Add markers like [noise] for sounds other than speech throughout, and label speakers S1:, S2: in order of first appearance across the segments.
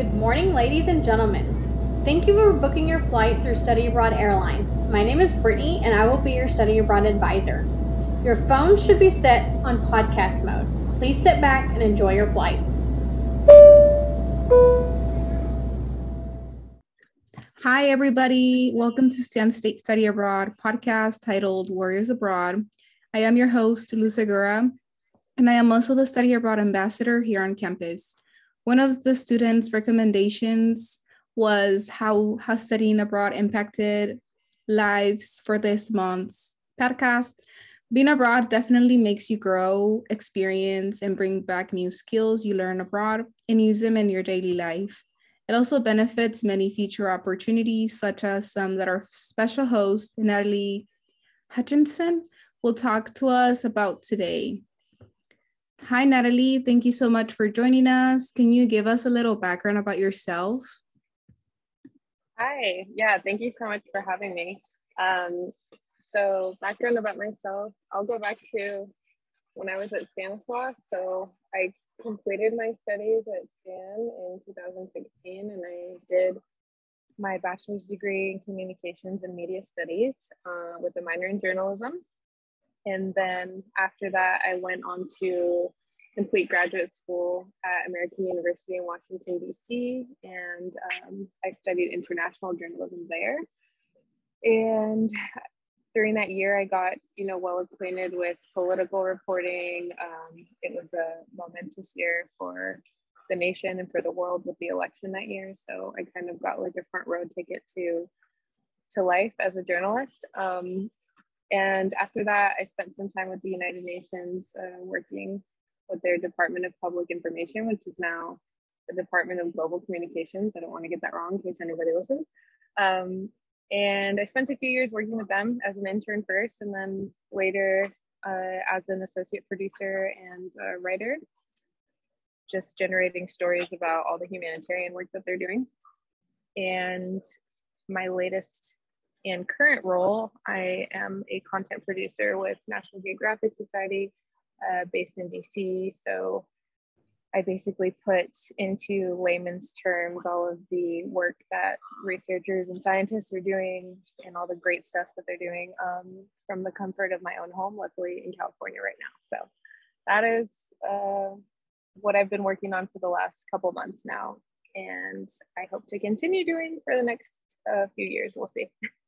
S1: Good morning, ladies and gentlemen. Thank you for booking your flight through Study Abroad Airlines. My name is Brittany, and I will be your Study Abroad advisor. Your phone should be set on podcast mode. Please sit back and enjoy your flight.
S2: Hi, everybody. Welcome to Stan State Study Abroad podcast titled Warriors Abroad. I am your host, Luz Segura, and I am also the Study Abroad ambassador here on campus. One of the students' recommendations was how, how studying abroad impacted lives for this month's podcast. Being abroad definitely makes you grow, experience, and bring back new skills you learn abroad and use them in your daily life. It also benefits many future opportunities, such as some that our special host, Natalie Hutchinson, will talk to us about today. Hi, Natalie. Thank you so much for joining us. Can you give us a little background about yourself?
S3: Hi. Yeah, thank you so much for having me. Um, so, background about myself, I'll go back to when I was at Stanislaus. So, I completed my studies at Stan in 2016 and I did my bachelor's degree in communications and media studies uh, with a minor in journalism. And then after that, I went on to complete graduate school at American University in Washington, D.C., and um, I studied international journalism there. And during that year, I got, you know, well acquainted with political reporting. Um, it was a momentous year for the nation and for the world with the election that year. So I kind of got like a front row ticket to to life as a journalist. Um, and after that, I spent some time with the United Nations uh, working with their Department of Public Information, which is now the Department of Global Communications. I don't want to get that wrong in case anybody listens. Um, and I spent a few years working with them as an intern first, and then later uh, as an associate producer and a writer, just generating stories about all the humanitarian work that they're doing. And my latest and current role, I am a content producer with National Geographic Society uh, based in DC. So I basically put into layman's terms all of the work that researchers and scientists are doing and all the great stuff that they're doing um, from the comfort of my own home, luckily in California right now. So that is uh, what I've been working on for the last couple months now. And I hope to continue doing for the next uh, few years. We'll see. [laughs]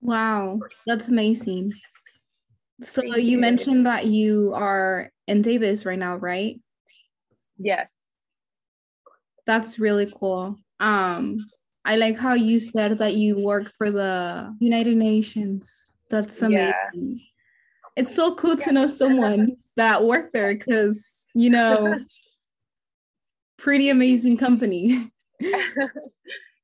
S2: Wow, that's amazing. So you, you mentioned that you are in Davis right now, right?
S3: Yes.
S2: That's really cool. Um I like how you said that you work for the United Nations. That's amazing. Yeah. It's so cool yeah. to know someone [laughs] that worked there because, you know, [laughs] pretty amazing company. [laughs]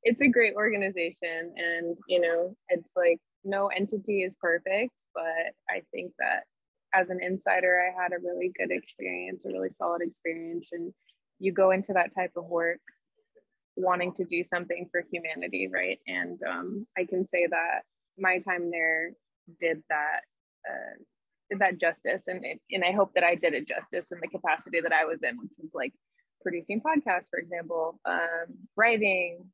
S3: it's a great organization and, you know, it's like no entity is perfect, but I think that as an insider, I had a really good experience, a really solid experience. And you go into that type of work wanting to do something for humanity, right? And um, I can say that my time there did that. Uh, did that justice and and I hope that I did it justice in the capacity that I was in, which is like producing podcasts, for example, um, writing,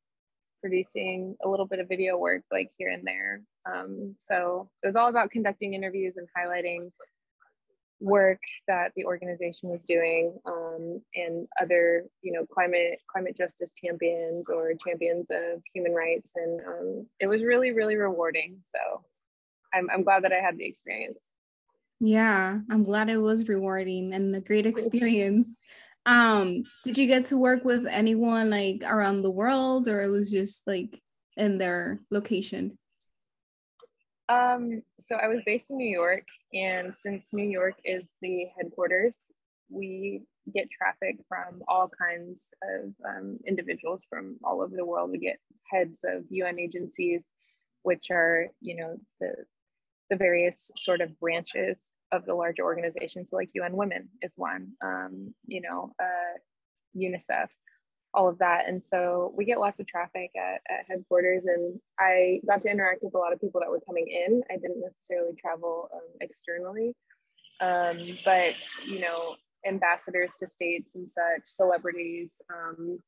S3: producing a little bit of video work like here and there. Um, so it was all about conducting interviews and highlighting work that the organization was doing um, and other you know climate climate justice champions or champions of human rights. And um, it was really really rewarding. So I'm, I'm glad that i had the experience.
S2: Yeah i'm glad it was rewarding and a great experience um did you get to work with anyone like around the world or it was just like in their location?
S3: Um so i was based in new york and since new york is the headquarters we get traffic from all kinds of um, individuals from all over the world. We get heads of un agencies which are you know the the various sort of branches of the larger organizations, so like UN Women is one, um, you know, uh, UNICEF, all of that. And so we get lots of traffic at, at headquarters, and I got to interact with a lot of people that were coming in. I didn't necessarily travel um, externally, um, but you know, ambassadors to states and such, celebrities. Um,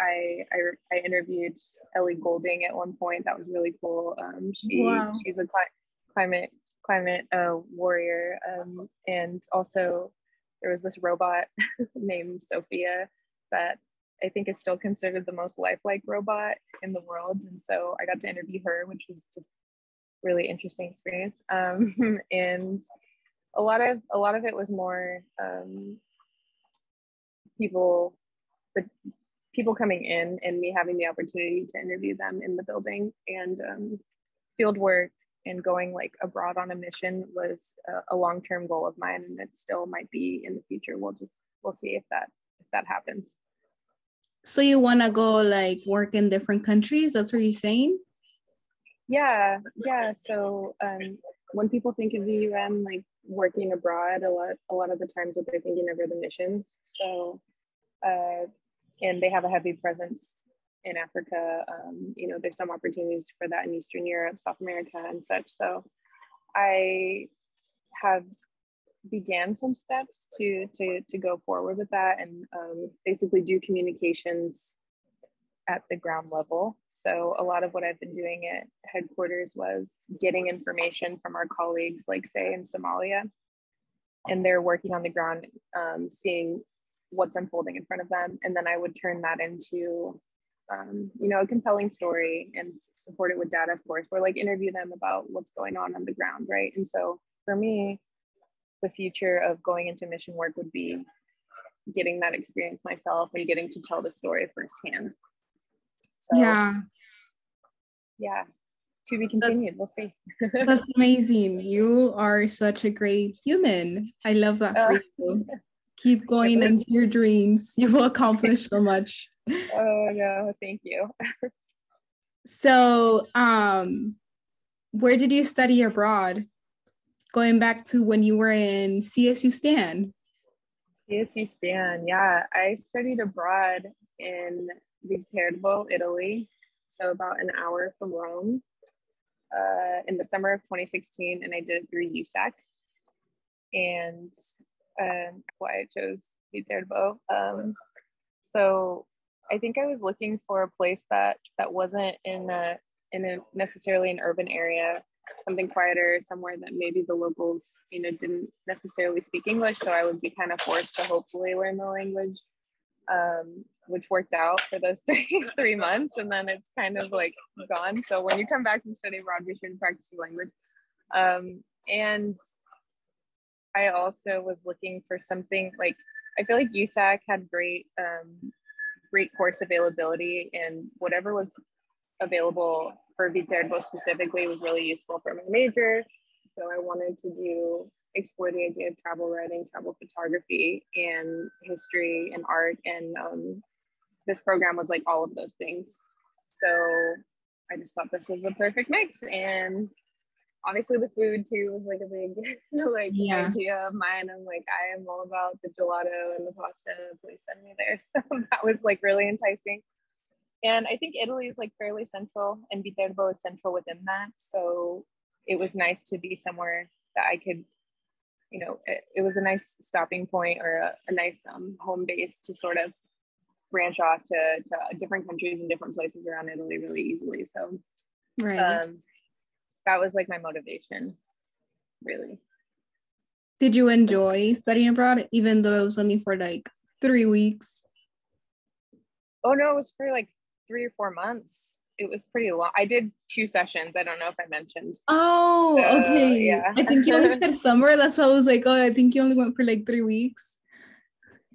S3: I, I, I interviewed Ellie Goulding at one point. That was really cool. Um, she wow. she's a cli- climate climate uh, warrior, um, and also there was this robot [laughs] named Sophia that I think is still considered the most lifelike robot in the world. And so I got to interview her, which was just really interesting experience. [laughs] Um, and a lot of a lot of it was more um, people the people coming in and me having the opportunity to interview them in the building and um, field work and going like abroad on a mission was a, a long-term goal of mine and it still might be in the future. We'll just we'll see if that if that happens.
S2: So you want to go like work in different countries? That's what you're saying?
S3: Yeah yeah. So um, when people think of the un like working abroad a lot a lot of the times what they're thinking of are the missions. So uh, and they have a heavy presence in Africa. Um, you know, there's some opportunities for that in Eastern Europe, South America, and such. So I have began some steps to to to go forward with that and um, basically do communications at the ground level. So a lot of what I've been doing at headquarters was getting information from our colleagues, like say in Somalia, and they're working on the ground, um, seeing what's unfolding in front of them, and then I would turn that into um, you know, a compelling story and support it with data, of course, or like interview them about what's going on on the ground, right? And so for me, the future of going into mission work would be getting that experience myself and getting to tell the story firsthand.
S2: So, yeah.
S3: Yeah. To be continued. That's, we'll see.
S2: that's [laughs] amazing. You are such a great human. I love that for uh, you. Keep going into your dreams. You will accomplish so much
S3: oh no, thank you.
S2: so, um, where did you study abroad? Going back to when you were in CSU Stan.
S3: CSU Stan, yeah. I studied abroad in Viterbo, Italy, so about an hour from Rome, uh, in the summer of 2016, and I did it through USAC. And um, why I chose Viterbo. Um, so I think I was looking for a place that that wasn't in a in a necessarily an urban area, something quieter, somewhere that maybe the locals, you know, didn't necessarily speak English. So I would be kind of forced to hopefully learn the language, um, which worked out for those [laughs] three three months, and then it's kind of like gone. So when you come back from study abroad, be sure to practice your language. Um, and I also was looking for something like I feel like USAC had great um, great course availability and whatever was available for Viterbo specifically was really useful for my major. So I wanted to do explore the idea of travel writing, travel photography, and history and art. And um, this program was like all of those things. So I just thought this was the perfect mix. And obviously the food too was like a big [laughs] like yeah. idea of mine. I'm like, I am all about the gelato and the pasta. Please send me there. [laughs] So that was like really enticing. And I think Italy is like fairly central and Viterbo is central within that. So it was nice to be somewhere that I could, you know, it, it was a nice stopping point or a, a nice um, home base to sort of branch off to, to different countries and different places around Italy really easily. So right. um, that was like my motivation, really.
S2: Did you enjoy studying abroad, even though it was only for like three weeks?
S3: Oh no, it was for like three or four months. It was pretty long. I did two sessions. I don't know if I mentioned.
S2: Oh, so, okay. Yeah. I think you only said [laughs] summer. That's why I was like, oh, I think you only went for like three weeks.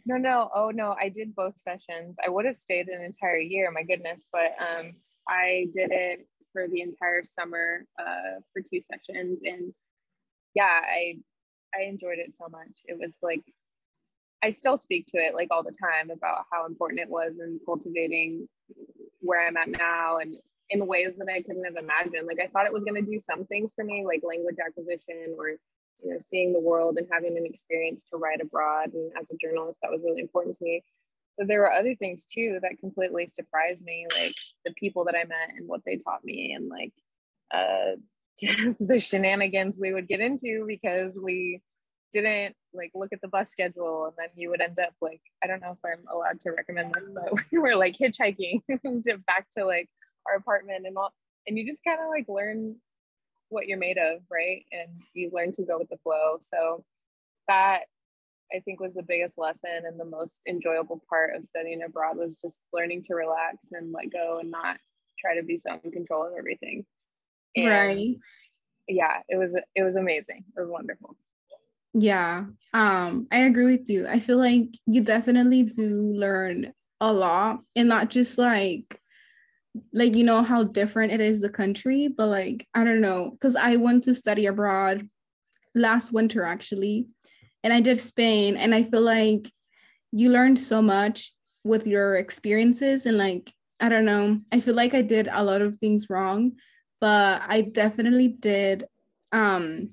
S3: No, no. Oh no, I did both sessions. I would have stayed an entire year, my goodness, but um I did it for the entire summer uh, for two sessions, and yeah, I I enjoyed it so much. It was like I still speak to it like all the time about how important it was in cultivating where I'm at now and in ways that I couldn't have imagined. Like I thought it was going to do some things for me, like language acquisition or you know seeing the world and having an experience to write abroad. And as a journalist, that was really important to me but there were other things too that completely surprised me like the people that i met and what they taught me and like uh [laughs] the shenanigans we would get into because we didn't like look at the bus schedule and then you would end up like i don't know if i'm allowed to recommend this but [laughs] we were like hitchhiking [laughs] to back to like our apartment and all and you just kind of like learn what you're made of right? And you learn to go with the flow. So that i think was the biggest lesson and the most enjoyable part of studying abroad was just learning to relax and let go and not try to be so in control of everything. And
S2: right.
S3: yeah it was it was amazing. It was wonderful.
S2: Yeah, um, I agree with you. I feel like you definitely do learn a lot and not just like like you know how different it is the country, but like I don't know, because I went to study abroad last winter actually, and I did Spain, and I feel like you learned so much with your experiences and like I don't know, I feel like I did a lot of things wrong, but I definitely did um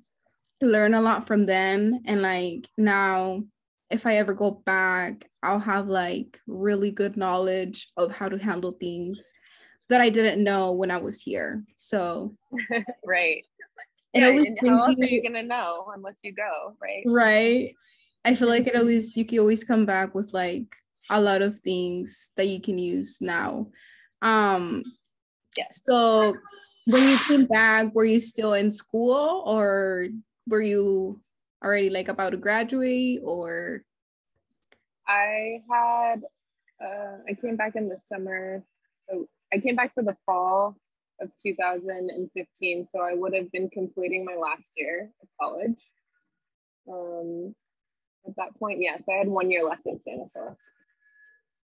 S2: learn a lot from them. And like now if i ever go back i'll have like really good knowledge of how to handle things that i didn't know when i was here. So [laughs]
S3: right
S2: it
S3: yeah,
S2: always
S3: and how else are
S2: you-
S3: you gonna know unless you go right?
S2: Right. I feel like it always you can always come back with like a lot of things that you can use now. Um
S3: Yeah.
S2: so when you came back were you still in school or were you already like about to graduate or?
S3: I had uh, I came back in the summer, so I came back for the fall of 2015. So I would have been completing my last year of college. Um, at that point, yes, I had one year left in Stanislaus.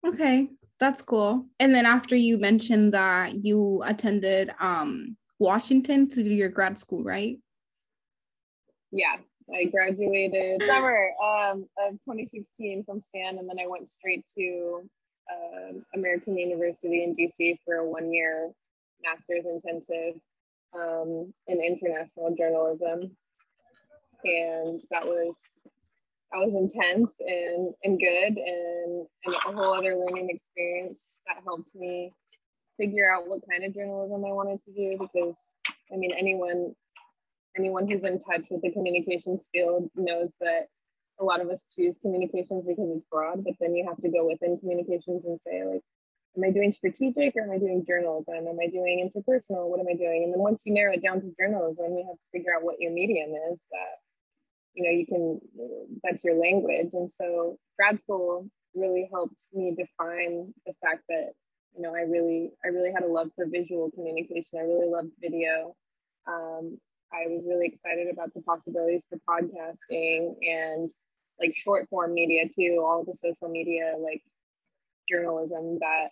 S2: okay that's cool and then after you mentioned that you attended um washington to do your grad school right
S3: Yeah, I graduated summer um, of 2016 from Stan, and then I went straight to um American University in DC for a one year master's intensive um, in international journalism. And that was that was intense and, and good and, and a whole other learning experience that helped me figure out what kind of journalism I wanted to do because I mean anyone anyone who's in touch with the communications field knows that a lot of us choose communications because it's broad, but then you have to go within communications and say, like, am I doing strategic or am I doing journalism? Am I doing interpersonal? What am I doing? And then once you narrow it down to journalism, you have to figure out what your medium is that, you know, you can, that's your language. And so grad school really helped me define the fact that, you know, I really, I really had a love for visual communication. I really loved video. Um, I was really excited about the possibilities for podcasting and like short form media too, all the social media like journalism that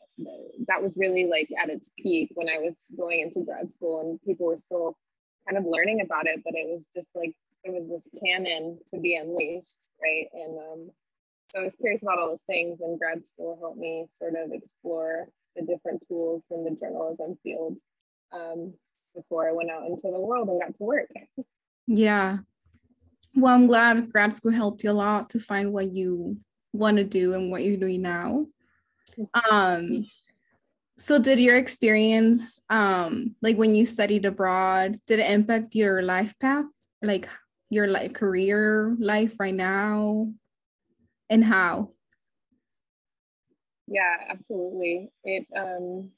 S3: that was really like at its peak when I was going into grad school and people were still kind of learning about it, but it was just like there was this cannon to be unleashed, right? And um, so I was curious about all those things, and grad school helped me sort of explore the different tools in the journalism field. Um, before I went out into the world and got to work.
S2: yeah well i'm glad grad school helped you a lot to find what you want to do and what you're doing now um so did your experience um like when you studied abroad did it impact your life path? Like your like career life right now? And how?
S3: Yeah, absolutely. It um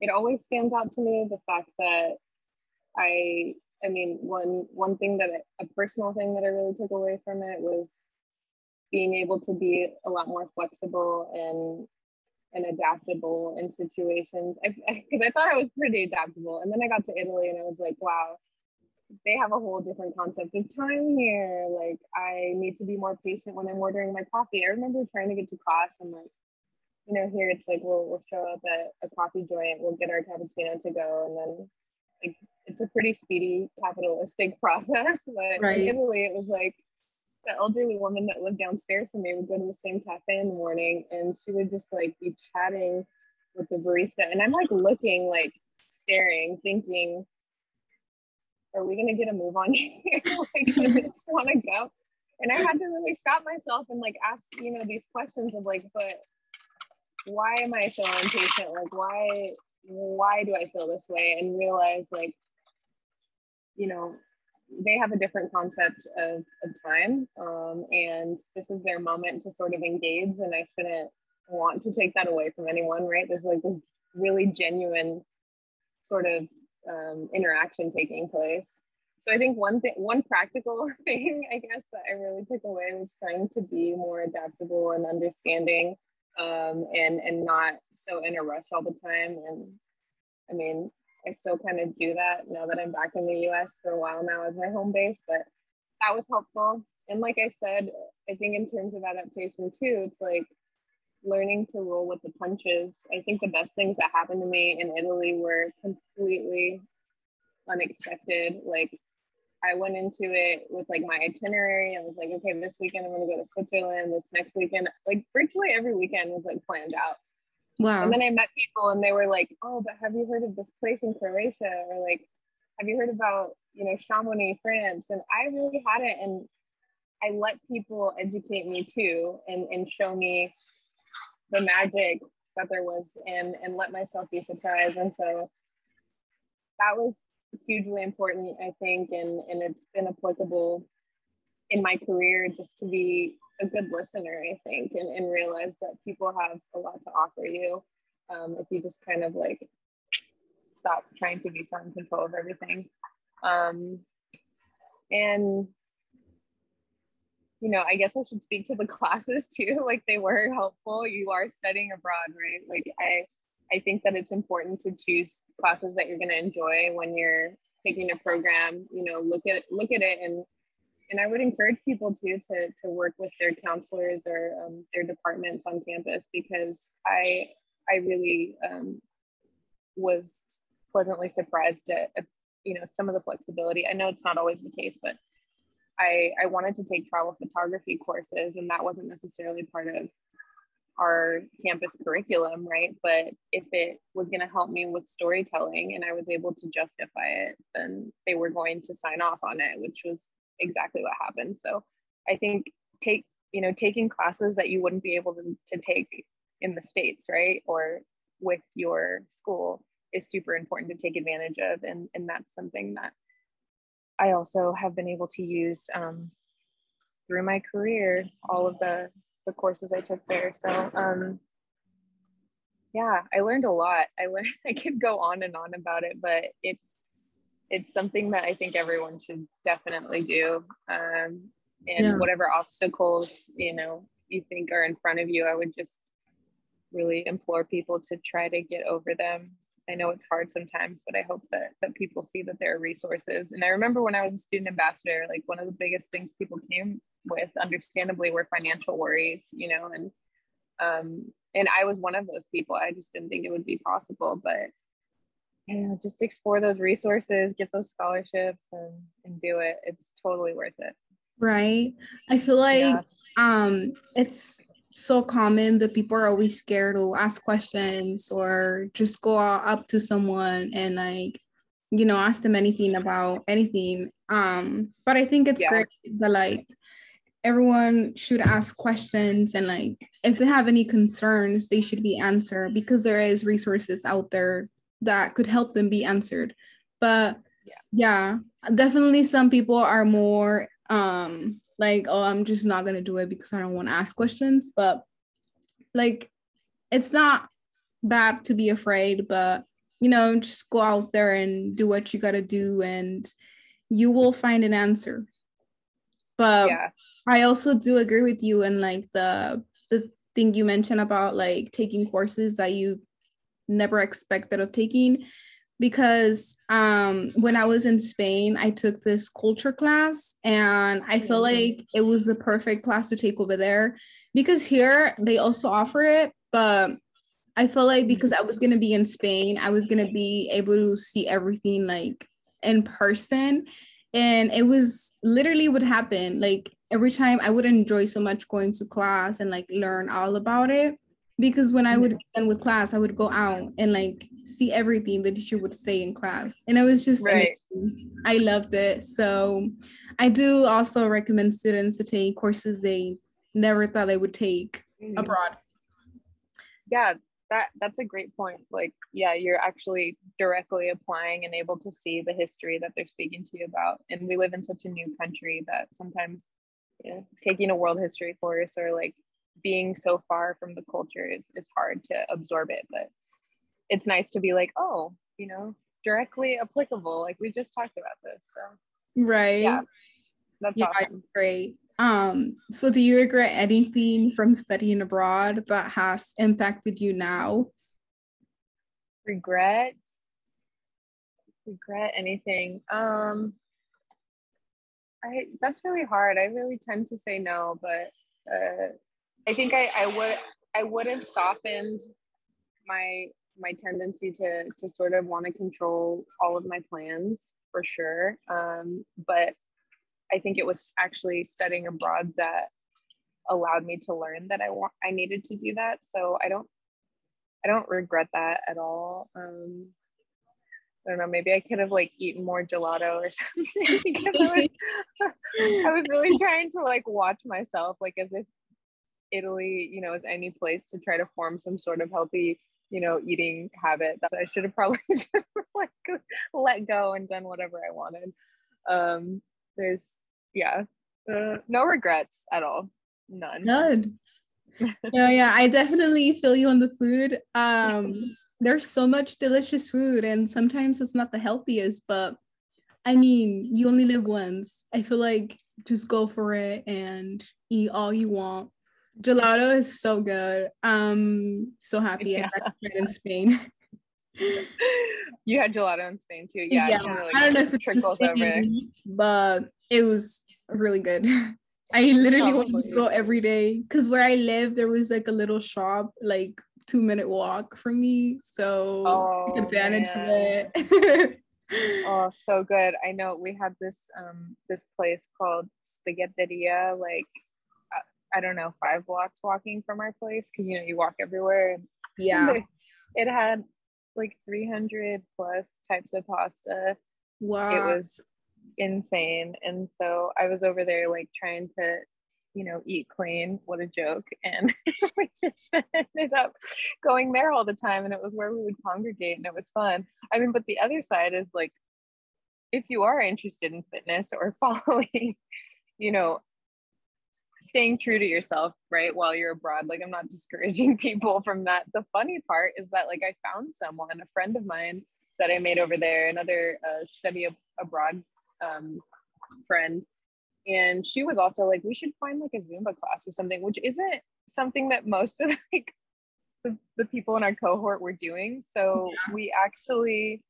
S3: it always stands out to me the fact that I I mean one one thing that I, a personal thing that I really took away from it was being able to be a lot more flexible and and adaptable in situations. Because I, thought I was pretty adaptable. And then I got to Italy and I was like wow they have a whole different concept of time here. Like I need to be more patient when I'm ordering my coffee. I remember trying to get to class. And like you know, here it's like we'll we'll show up at a coffee joint, we'll get our cappuccino to go, and then like it's a pretty speedy capitalistic [laughs] process. But
S2: Right.
S3: in Italy, it was like the elderly woman that lived downstairs from me would go to the same cafe in the morning, and she would just like be chatting with the barista, and I'm like looking, like staring, thinking, are we gonna get a move on [laughs] here? like I [laughs] just want to go. And I had to really stop myself and like ask, you know, these questions of like, but why am I so impatient? Like, why, why do I feel this way? And realize, like, you know, they have a different concept of, of time um, and this is their moment to sort of engage and i shouldn't want to take that away from anyone right? There's like this really genuine sort of um, interaction taking place. So i think one thing one practical [laughs] thing i guess that i really took away was trying to be more adaptable and understanding um, and and not so in a rush all the time. And i mean I still kind of do that now that I'm back in the US for a while now as my home base, but that was helpful. And like I said, I think in terms of adaptation too, it's like learning to roll with the punches. I think the best things that happened to me in Italy were completely unexpected. Like I went into it with like my itinerary. I was like, okay, this weekend I'm gonna go to Switzerland. This next weekend, like virtually every weekend was like planned out.
S2: Wow.
S3: And then I met people and they were like, oh, but have you heard of this place in Croatia? Or like, have you heard about, you know, Chamonix, France? And I really hadn't. And I let people educate me too and, and show me the magic that there was and, and let myself be surprised. And so that was hugely important, I think. And, and it's been applicable in my career just to be a good listener, I think, and, and realize that people have a lot to offer you um, if you just kind of like stop trying to be so in control of everything. Um, and you know, I guess I should speak to the [laughs] classes too. Like they were helpful. You are studying abroad, right? Like I, I think that it's important to choose classes that you're going to enjoy when you're taking a program. You know, look at look at it and and I would encourage people too to to work with their counselors or um, their departments on campus because I I really um, was pleasantly surprised at, at you know some of the flexibility. I know it's not always the case, but I I wanted to take travel photography courses, and that wasn't necessarily part of our campus curriculum, right? But if it was going to help me with storytelling and I was able to justify it, then they were going to sign off on it, which was exactly what happened. So I think take, you know, taking classes that you wouldn't be able to, to take in the States, right? Or with your school is super important to take advantage of. And, and that's something that I also have been able to use um, through my career, all of the, the courses I took there. So um, yeah, I learned a lot. I learned, [laughs] I could go on and on about it, but it's it's something that I think everyone should definitely do. Um, and yeah. whatever obstacles you know you think are in front of you, I would just really implore people to try to get over them. I know it's hard sometimes, but I hope that that people see that there are resources. And I remember when I was a student ambassador, like one of the biggest things people came with, understandably, were financial worries. You know, and um, and I was one of those people. I just didn't think it would be possible, but yeah, just explore those resources, get those scholarships and, and do it. It's totally worth it.
S2: Right. I feel like yeah. um it's so common that people are always scared to ask questions or just go up to someone and like you know ask them anything about anything um but i think it's yeah. great that like everyone should ask questions and like if they have any concerns they should be answered because there is resources out there that could help them be answered. But yeah, yeah definitely some people are more um like, oh, I'm just not gonna do it because I don't want to ask questions. But like it's not bad to be afraid, but you know, just go out there and do what you gotta do and you will find an answer. But yeah. I also do agree with you and like the the thing you mentioned about like taking courses that you never expected of taking because um, when I was in Spain, I took this culture class and I feel mm-hmm. like it was the perfect class to take over there because here they also offer it, but I felt like because I was going to be in Spain, I was going to be able to see everything like in person. And it was literally what happened. Like every time I would enjoy so much going to class and like learn all about it because when I would be done with class, I would go out and like see everything the teacher would say in class. And it was just right. Amazing. I loved it. So I do also recommend students to take courses they never thought they would take mm-hmm. abroad.
S3: Yeah, that that's a great point like yeah you're actually directly applying and able to see the history that they're speaking to you about and we live in such a new country that sometimes you know, taking a world history course or like being so far from the culture is, is hard to absorb it but it's nice to be like oh you know directly applicable like we just talked about this so
S2: right
S3: yeah that's
S2: yeah,
S3: awesome
S2: great um, so do you regret anything from studying abroad that has impacted you now?
S3: Regret? Regret anything? Um, I that's really hard. I really tend to say no, but uh, I think I, I would I would have softened my my tendency to to sort of want to control all of my plans for sure. Um, but I think it was actually studying abroad that allowed me to learn that I want I needed to do that. So I don't I don't regret that at all. Um, I don't know, maybe I could have like eaten more gelato or [laughs] something because I was [laughs] I was really trying to like watch myself like as if Italy, you know, is any place to try to form some sort of healthy, you know, eating habit. So I should have probably [laughs] just like let go and done whatever I wanted. Um, there's yeah, uh, no regrets at all. None.
S2: None. no, yeah, I definitely feel you on the food. Um, [laughs] there's so much delicious food, and sometimes it's not the healthiest, but I mean, you only live once. I feel like just go for it and eat all you want. Gelato is so good. Um, so happy yeah. I had it in Spain. [laughs]
S3: you had gelato in Spain too. Yeah,
S2: yeah. Really I don't know if it's trickles over, but it was really good. [laughs] I literally would go every day because where I live, there was like a little shop, like two minute walk from me. So oh, advantage of
S3: it. [laughs] oh, so good. I know we had this um this place called Spaghetteria, like I don't know, five blocks walking from our place because you know you walk everywhere.
S2: yeah. [laughs]
S3: It had like 300 plus types of pasta.
S2: Wow.
S3: It was insane. And so I was over there like trying to, you know, eat clean. What a joke. And [laughs] we just [laughs] ended up going there all the time. And it was where we would congregate and it was fun. I mean, but the other side is like, if you are interested in fitness or following, you know, staying true to yourself right while you're abroad like i'm not [laughs] discouraging people from that. The funny part is that like i found someone a friend of mine that i made over there another uh, study ab- abroad um, friend. And she was also like we should find like a zumba class or something which isn't something that most of [laughs] like the, the people in our cohort were doing. So yeah. we actually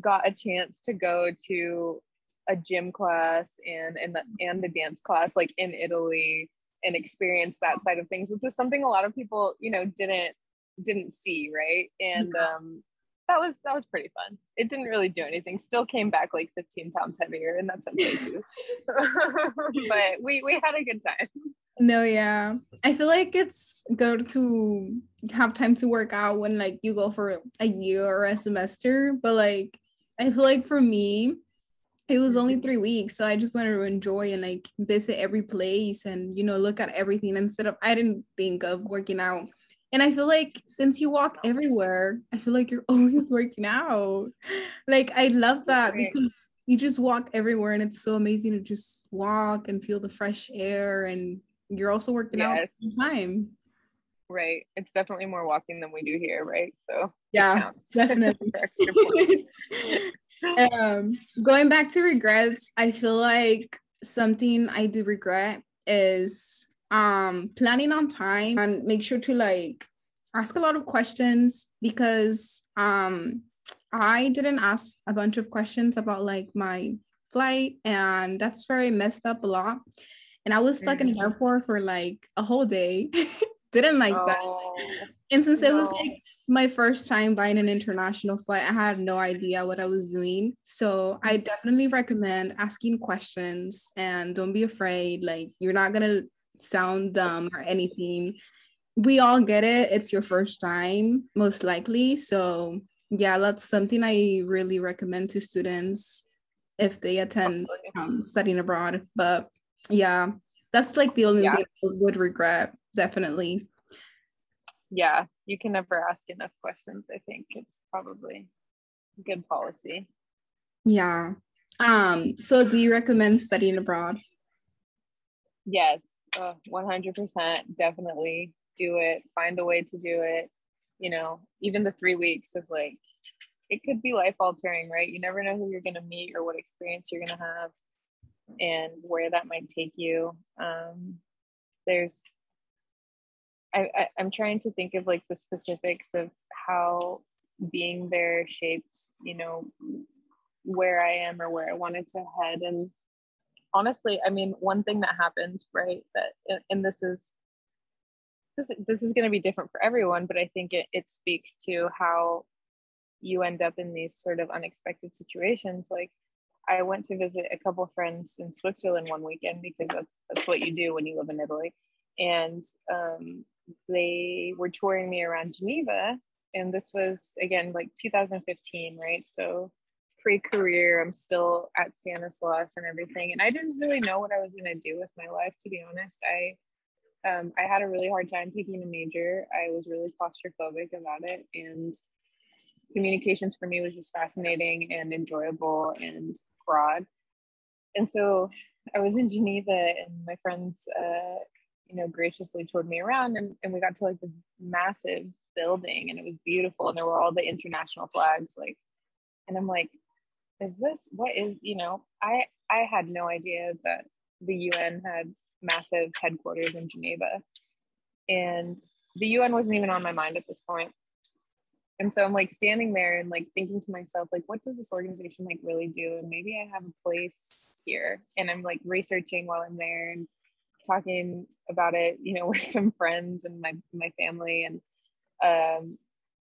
S3: got a chance to go to a gym class and and the and the dance class like in Italy and experience that side of things, which was something a lot of people, you know, didn't didn't see, right? And um that was that was pretty fun. It didn't really do anything. Still came back like 15 pounds heavier, and that's okay too. [laughs] [laughs] but we we had a good time.
S2: No, yeah. I feel like it's good to have time to work out when like you go for a year or a semester, but like I feel like for me, it was only three weeks so i just wanted to enjoy and like visit every place and you know look at everything instead of i didn't think of working out. And i feel like since you walk everywhere i feel like you're [laughs] always working out. Like i love that because you just walk everywhere and it's so amazing to just walk and feel the fresh air and you're also working yes. out at the time.
S3: Right. It's definitely more walking than we do here right? So
S2: yeah definitely [laughs] [laughs] um, going back to regrets, I feel like something I do regret is um planning on time and make sure to like ask a lot of questions because um I didn't ask a bunch of questions about like my flight and that's very messed up a lot. And I was stuck mm-hmm. in the mm-hmm. airport for like a whole day. [laughs] didn't like oh, that. And since no. it was like my first time buying an international flight. I had no idea what I was doing. So I definitely recommend asking questions and don't be afraid. Like, you're not going to sound dumb or anything. We all get it. It's your first time, most likely. So, yeah, that's something I really recommend to students if they attend um, studying abroad. But yeah, that's like the only yeah. thing I would regret, definitely.
S3: Yeah, you can never ask enough questions. I think it's probably good policy.
S2: Yeah. Um, so do you recommend studying abroad?
S3: Yes, uh, 100% definitely do it. Find a way to do it. You know, even the three weeks is like, it could be life altering, right? You never know who you're going to meet or what experience you're going to have and where that might take you. Um, there's, I, I, I'm trying to think of like the specifics of how being there shaped, you know, where I am or where I wanted to head. And honestly, I mean, one thing that happened, right, that, and this is, this, this is going to be different for everyone, but I think it, it speaks to how you end up in these sort of unexpected situations. Like, I went to visit a couple friends in Switzerland one weekend because that's that's what you do when you live in Italy, and um, they were touring me around Geneva, and this was again like 2015, right? So pre-career, I'm still at Stanislaus and everything, and I didn't really know what I was gonna do with my life. To be honest, I um, I had a really hard time picking a major. I was really claustrophobic about it, and communications for me was just fascinating and enjoyable and broad. And so I was in Geneva and my friends, uh, you know, graciously toured me around and, and we got to like this massive building and it was beautiful. And there were all the international flags like, and I'm like, is this, what is, you know, I, I had no idea that the UN had massive headquarters in Geneva. And the UN wasn't even on my mind at this point and so i'm like standing there and like thinking to myself like what does this organization like really do and maybe i have a place here and i'm like researching while i'm there and talking about it you know [laughs] with some friends and my my family and um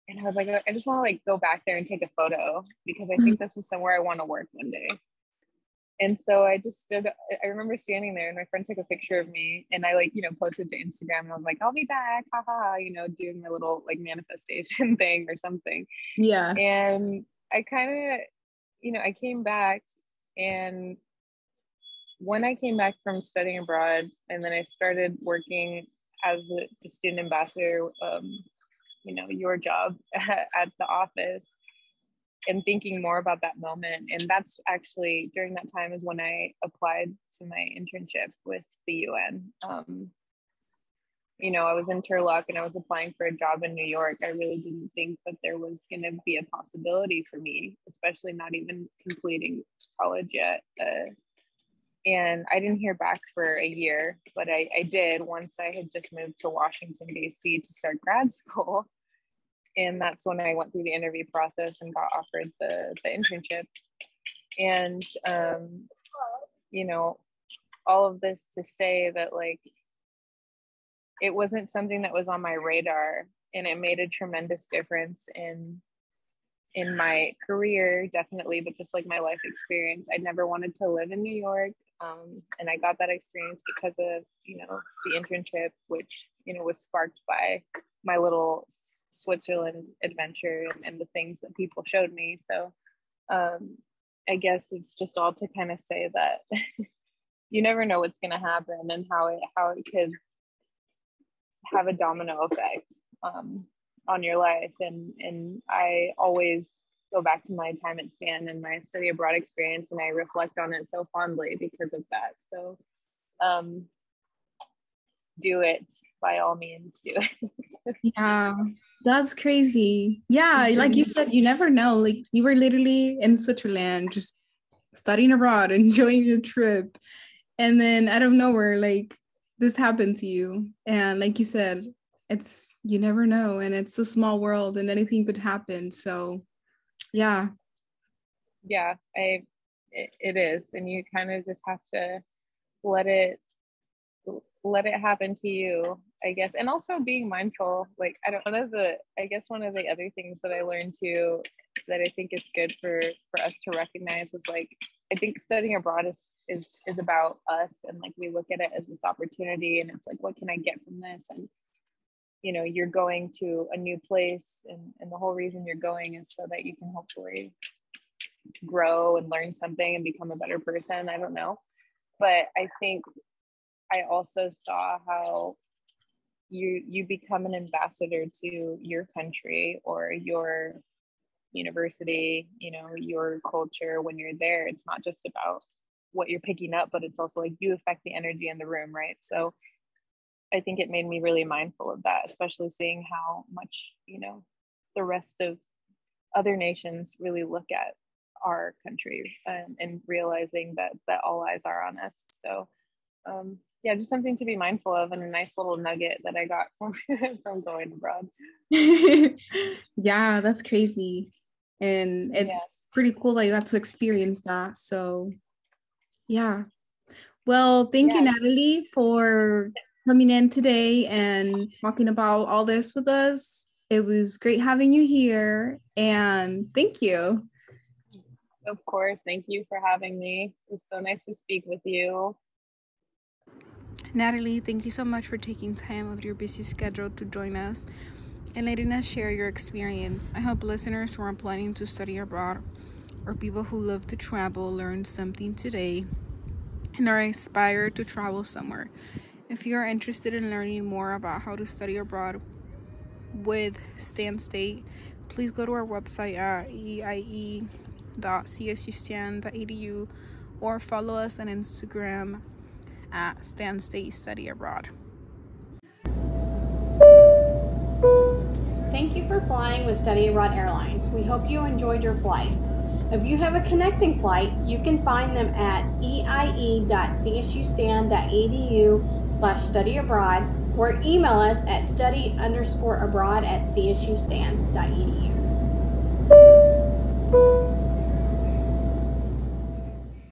S3: and i was like i just want to like go back there and take a photo because i think mm-hmm. this is somewhere i want to work one day and so I just stood, I remember standing there and my friend took a picture of me and I like, you know, posted to Instagram and I was like, I'll be back, haha, you know, doing my little like manifestation [laughs] thing or something.
S2: Yeah.
S3: And I kind of, you know, I came back and when I came back from studying abroad and then I started working as the student ambassador, um, you know, your job [laughs] at the office, and thinking more about that moment. And that's actually during that time is when I applied to my internship with the UN. Um, you know, I was in Turlock and I was applying for a job in New York. I really didn't think that there was going to be a possibility for me, especially not even completing college yet. Uh, and I didn't hear back for a year, but I, I did once I had just moved to Washington, D.C. to start grad school and that's when I went through the interview process and got offered the the internship. And um, you know, all of this to say that like it wasn't something that was on my radar, and it made a tremendous difference in in my career definitely but just like my life experience i never wanted to live in new york um, and i got that experience because of you know the internship which you know was sparked by my little Switzerland adventure and, and the things that people showed me. So um, I guess it's just all to kind of say that [laughs] you never know what's going to happen and how it how it could have a domino effect um, on your life. And and I always go back to my time at Stan and my study abroad experience, and I reflect on it so fondly because of that. So um, do it by all means do it. [laughs]
S2: Yeah that's crazy. Yeah like you. said you never know like you were literally in switzerland just studying abroad [laughs] enjoying your trip and then out of nowhere like this happened to you. And like you said it's you never know and it's a small world and anything could happen. So yeah.
S3: Yeah i it, it is and you kind of just have to let it let it happen to you i guess and also being mindful like i don't one of the i guess one of the other things that i learned too that i think is good for for us to recognize is like i think studying abroad is is is about us and like we look at it as this opportunity and it's like what can i get from this and you know you're going to a new place and and the whole reason you're going is so that you can hopefully grow and learn something and become a better person i don't know but i think I also saw how you you become an ambassador to your country or your university, you know, your culture when you're there. It's not just about what you're picking up, but it's also like you affect the energy in the room, right? So I think it made me really mindful of that, especially seeing how much, you know, the rest of other nations really look at our country and, and realizing that that all eyes are on us. So um, yeah, just something to be mindful of and a nice little nugget that I got [laughs] from, from going abroad. [laughs]
S2: yeah, that's crazy. And it's yeah. pretty cool that you got to experience that. So yeah. Well, thank yeah. you, Natalie, for coming in today and talking about all this with us. It was great having you here. And thank you.
S3: Of course. Thank you for having me. It was so nice to speak with you.
S2: Natalie, thank you so much for taking time of your busy schedule to join us and letting us share your experience. I hope listeners who are planning to study abroad or people who love to travel learned something today and are inspired to travel somewhere. If you are interested in learning more about how to study abroad with Stan State, please go to our website at eie.csustan.edu or follow us on Instagram at Stan State Study Abroad.
S1: Thank you for flying with Study Abroad Airlines. We hope you enjoyed your flight. If you have a connecting flight, you can find them at eie.csustan.edu slash study abroad or email us at study underscore abroad at csustan.edu.